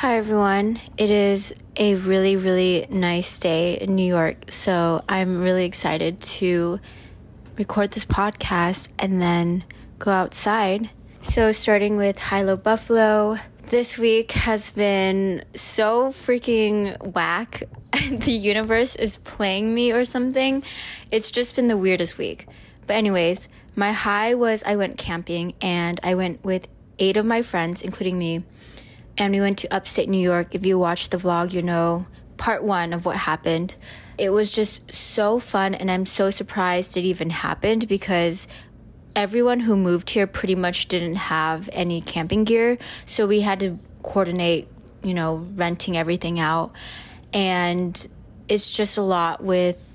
Hi, everyone. It is a really, really nice day in New York. So I'm really excited to record this podcast and then go outside. So, starting with High Low Buffalo, this week has been so freaking whack. the universe is playing me or something. It's just been the weirdest week. But, anyways, my high was I went camping and I went with eight of my friends, including me and we went to upstate New York. If you watched the vlog, you know part one of what happened. It was just so fun, and I'm so surprised it even happened because everyone who moved here pretty much didn't have any camping gear. So we had to coordinate, you know, renting everything out. And it's just a lot with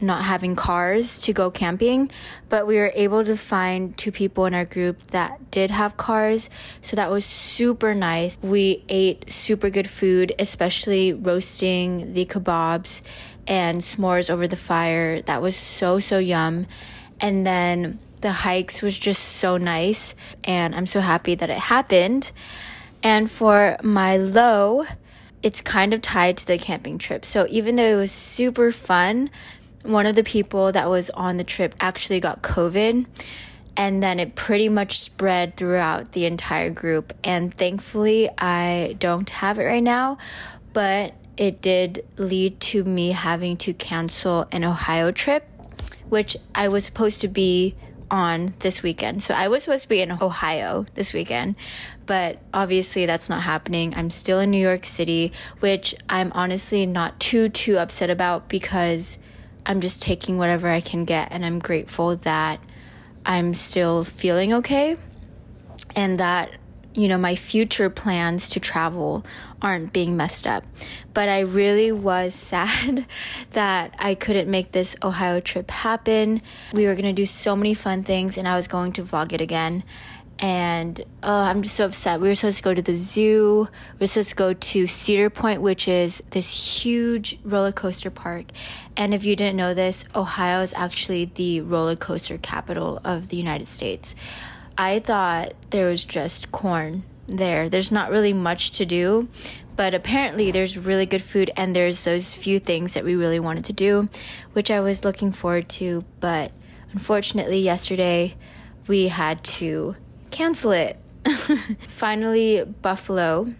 not having cars to go camping, but we were able to find two people in our group that did have cars. So that was super nice. We ate super good food, especially roasting the kebabs and s'mores over the fire. That was so, so yum. And then the hikes was just so nice. And I'm so happy that it happened. And for my low, it's kind of tied to the camping trip. So even though it was super fun, one of the people that was on the trip actually got COVID and then it pretty much spread throughout the entire group. And thankfully, I don't have it right now, but it did lead to me having to cancel an Ohio trip, which I was supposed to be on this weekend. So I was supposed to be in Ohio this weekend, but obviously that's not happening. I'm still in New York City, which I'm honestly not too too upset about because I'm just taking whatever I can get, and I'm grateful that I'm still feeling okay and that you know my future plans to travel aren't being messed up. But i really was sad that i couldn't make this ohio trip happen. We were going to do so many fun things and i was going to vlog it again and uh, I'm just so upset. We were supposed to go to the zoo. We were supposed to go to Cedar Point, which is this huge roller coaster park. And if you didn't know this, Ohio is actually the roller coaster capital of the United States. I thought there was just corn there. There's not really much to do, but apparently there's really good food and there's those few things that we really wanted to do, which I was looking forward to. But unfortunately, yesterday we had to cancel it. Finally, Buffalo.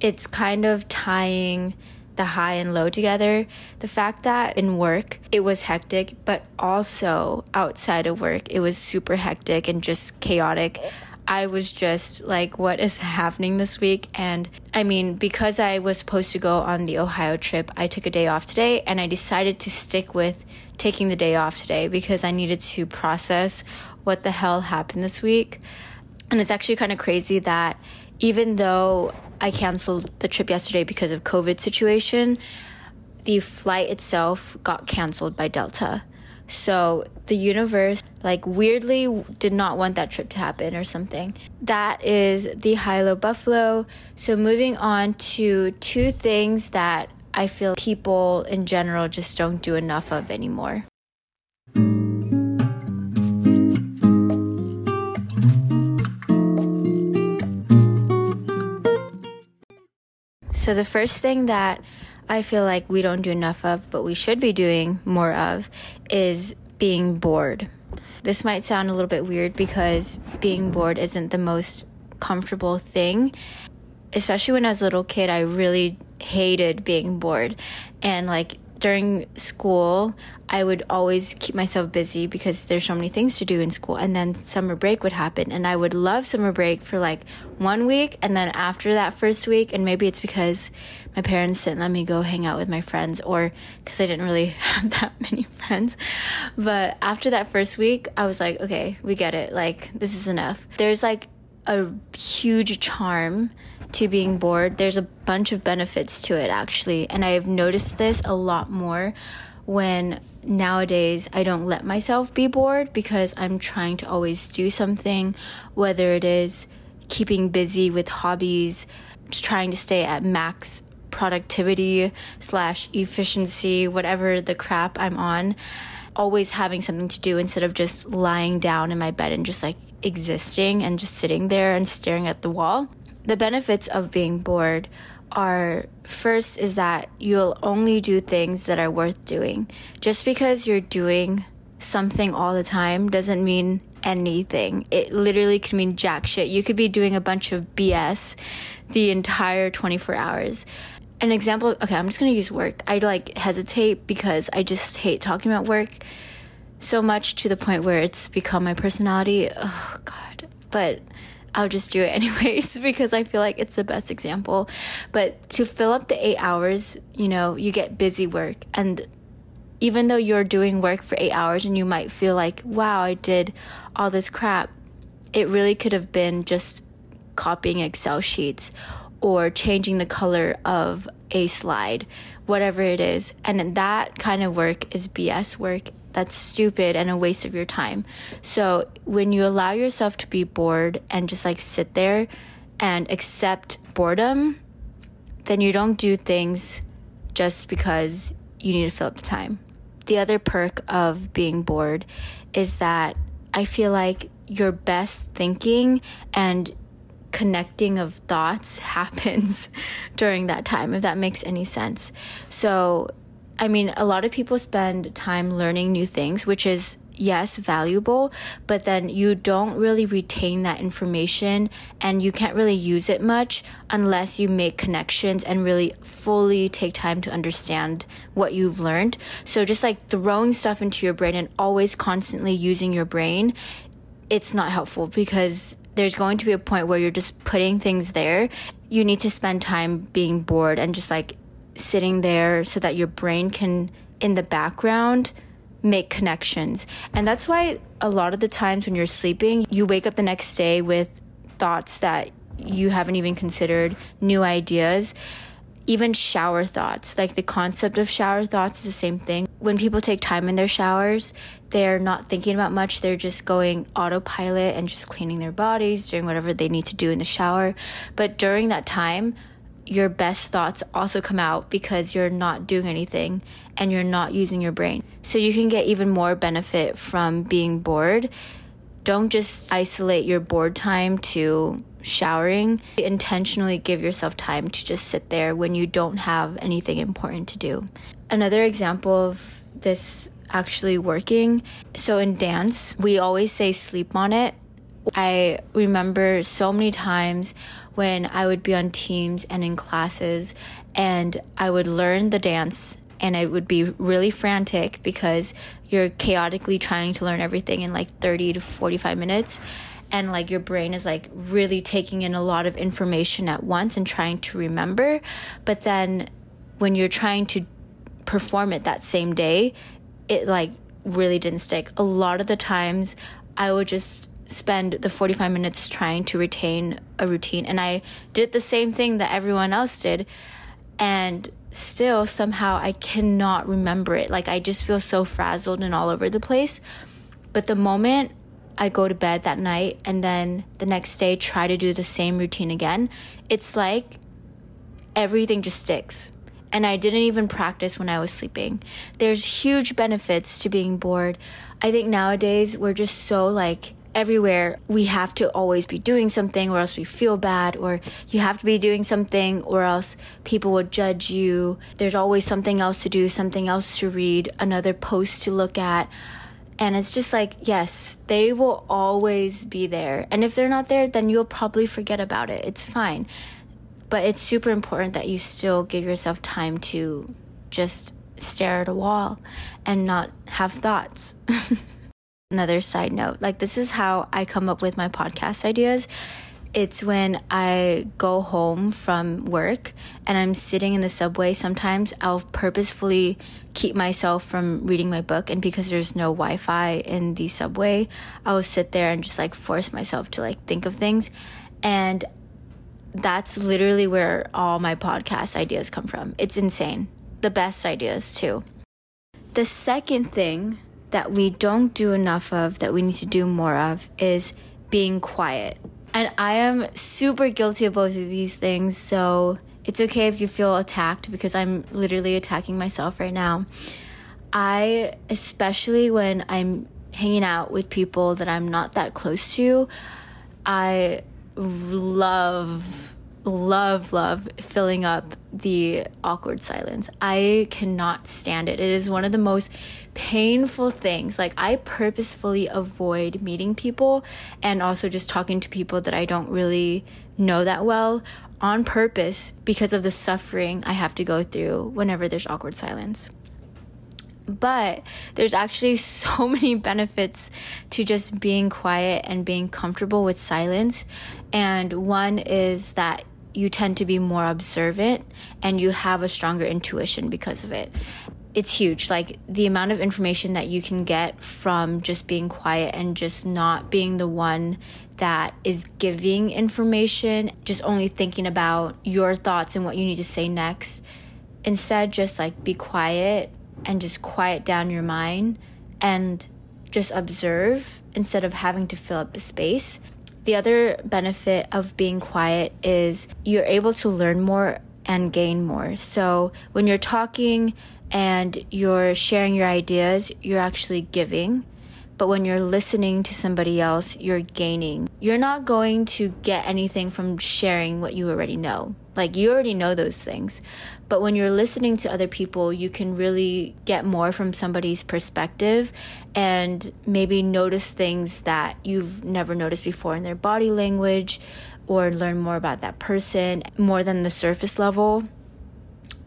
It's kind of tying the high and low together. The fact that in work it was hectic, but also outside of work it was super hectic and just chaotic. I was just like, what is happening this week? And I mean, because I was supposed to go on the Ohio trip, I took a day off today and I decided to stick with taking the day off today because I needed to process what the hell happened this week. And it's actually kind of crazy that even though I canceled the trip yesterday because of COVID situation, the flight itself got canceled by Delta. So the universe, like, weirdly did not want that trip to happen or something. That is the High Low Buffalo. So moving on to two things that I feel people in general just don't do enough of anymore. So, the first thing that I feel like we don't do enough of, but we should be doing more of, is being bored. This might sound a little bit weird because being bored isn't the most comfortable thing. Especially when I was a little kid, I really hated being bored. And like during school, I would always keep myself busy because there's so many things to do in school. And then summer break would happen, and I would love summer break for like one week. And then after that first week, and maybe it's because my parents didn't let me go hang out with my friends, or because I didn't really have that many friends. But after that first week, I was like, okay, we get it. Like, this is enough. There's like a huge charm to being bored. There's a bunch of benefits to it actually, and I have noticed this a lot more when nowadays I don't let myself be bored because I'm trying to always do something, whether it is keeping busy with hobbies, trying to stay at max productivity slash efficiency, whatever the crap I'm on, always having something to do instead of just lying down in my bed and just like existing and just sitting there and staring at the wall the benefits of being bored are first is that you'll only do things that are worth doing. Just because you're doing something all the time doesn't mean anything. It literally could mean jack shit. You could be doing a bunch of BS the entire 24 hours. An example, okay, I'm just gonna use work. I like hesitate because I just hate talking about work so much to the point where it's become my personality. Oh, God. But I'll just do it anyways because I feel like it's the best example. But to fill up the eight hours, you know, you get busy work. And even though you're doing work for eight hours and you might feel like, wow, I did all this crap, it really could have been just copying Excel sheets or changing the color of a slide, whatever it is. And that kind of work is BS work that's stupid and a waste of your time. So when you allow yourself to be bored and just like sit there and accept boredom, then you don't do things just because you need to fill up the time. The other perk of being bored is that I feel like your best thinking and connecting of thoughts happens during that time, if that makes any sense. So I mean, a lot of people spend time learning new things, which is, yes, valuable, but then you don't really retain that information and you can't really use it much unless you make connections and really fully take time to understand what you've learned. So just like throwing stuff into your brain and always constantly using your brain, it's not helpful because there's going to be a point where you're just putting things there. You need to spend time being bored and just like sitting there so that your brain can, in the background, make connections. And that's why a lot of the times when you're sleeping, you wake up the next day with thoughts that you haven't even considered, new ideas, even shower thoughts. Like the concept of shower thoughts is the same thing. When people take time in their showers, they're not thinking about much. They're just going autopilot and just cleaning their bodies, doing whatever they need to do in the shower. But during that time, your best thoughts also come out because you're not doing anything and you're not using your brain. So you can get even more benefit from being bored. Don't just isolate your bored time to showering. Intentionally give yourself time to just sit there when you don't have anything important to do. Another example of this actually working. So in dance, we always say sleep on it. I remember so many times when I would be on teams and in classes and I would learn the dance and it would be really frantic because you're chaotically trying to learn everything in like 30 to 45 minutes and like your brain is like really taking in a lot of information at once and trying to remember. But then when you're trying to perform it that same day it like really didn't stick. A lot of the times i would just spend the 45 minutes trying to retain a routine. And I did the same thing that everyone else did. And still, somehow, I cannot remember it. Like, I just feel so frazzled and all over the place. But the moment I go to bed that night and then the next day try to do the same routine again, it's like everything just sticks. And I didn't even practice when I was sleeping. There's huge benefits to being bored. I think nowadays we're just so like everywhere we have to always be doing something or else we feel bad or you have to be doing something or else people will judge you. There's always something else to do something else to read another post to look at. And it's just like yes they will always be there. And if they're not there then you'll probably forget about it. It's fine. But it's super important that you still give yourself time to just stare at a wall and not have thoughts another side note like this is how i come up with my podcast ideas. It's when i go home from work and i'm sitting in the subway sometimes i'll purposefully keep myself from reading my book and because there's no wi-fi in the subway i will sit there and just like force myself to like think of things. And that's literally where all my podcast ideas come from. It's insane. The best ideas too. The second thing that we don't do enough of, that we need to do more of, is being quiet. And I am super guilty of both of these things, so it's okay if you feel attacked because I'm literally attacking myself right now. I, especially when I'm hanging out with people that I'm not that close to, I love love, love filling up the awkward silence. I cannot stand it. It is one of the most painful things. Like, I purposefully avoid meeting people and also just talking to people that I don't really know that well on purpose because of the suffering I have to go through whenever there's awkward silence. But there's actually so many benefits to just being quiet and being comfortable with silence. And one is that you tend to be more observant and you have a stronger intuition because of it. It's huge. Like the amount of information that you can get from just being quiet and just not being the one that is giving information, just only thinking about your thoughts and what you need to say next. Instead, just like be quiet and just quiet down your mind and just observe instead of having to fill up the space. The other benefit of being quiet is you're able to learn more and gain more. So when you're talking and you're sharing your ideas, you're actually giving. But when you're listening to somebody else, you're gaining. You're not going to get anything from sharing what you already know. Like you already know those things. But when you're listening to other people, you can really get more from somebody's perspective and maybe notice things that you've never noticed before in their body language or learn more about that person more than the surface level.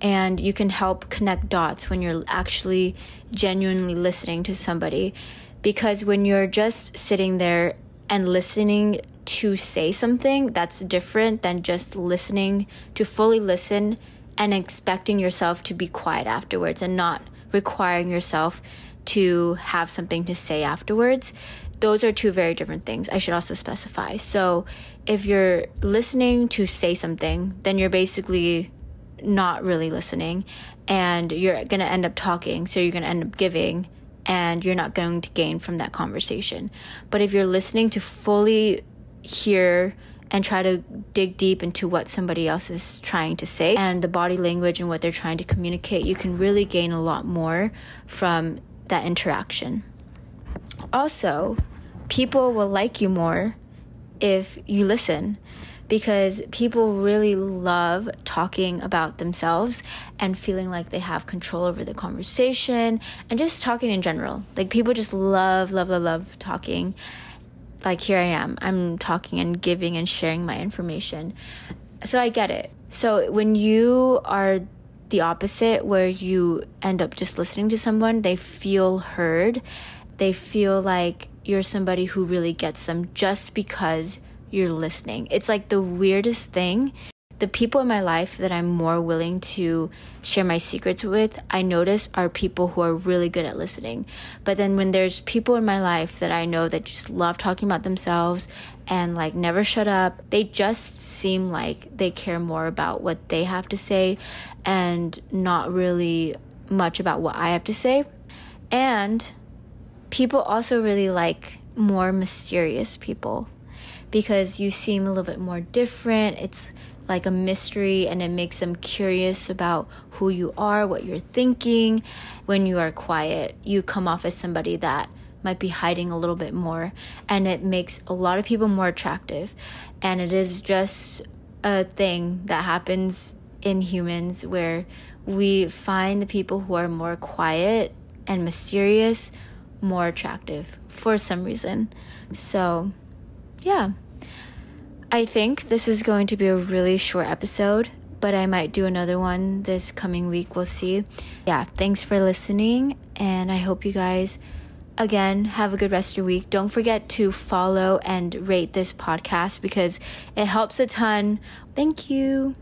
And you can help connect dots when you're actually genuinely listening to somebody. Because when you're just sitting there and listening to say something that's different than just listening to fully listen and expecting yourself to be quiet afterwards and not requiring yourself to have something to say afterwards. Those are two very different things. I should also specify. So, if you're listening to say something, then you're basically not really listening and you're going to end up talking. So, you're going to end up giving and you're not going to gain from that conversation. But if you're listening to fully hear and try to dig deep into what somebody else is trying to say and the body language and what they're trying to communicate, you can really gain a lot more from that interaction. Also, people will like you more if you listen because people really love talking about themselves and feeling like they have control over the conversation and just talking in general. Like people just love, love, love, love talking like here I am, I'm talking and giving and sharing my information. So I get it. So when you are the opposite, where you end up just listening to someone, they feel heard, they feel like you're somebody who really gets them just because you're listening. It's like the weirdest thing the people in my life that I'm more willing to share my secrets with, I notice are people who are really good at listening. But then when there's people in my life that I know that just love talking about themselves and like never shut up, they just seem like they care more about what they have to say and not really much about what I have to say. And people also really like more mysterious people because you seem a little bit more different. It's like a mystery and it makes them curious about who you are, what you're thinking. When you are quiet, you come off as somebody that might be hiding a little bit more and it makes a lot of people more attractive. And it is just a thing that happens in humans where we find the people who are more quiet and mysterious more attractive for some reason. So, yeah. I think this is going to be a really short episode, but I might do another one this coming week. We'll see. Yeah, thanks for listening, and I hope you guys again have a good rest of your week. Don't forget to follow and rate this podcast because it helps a ton. Thank you.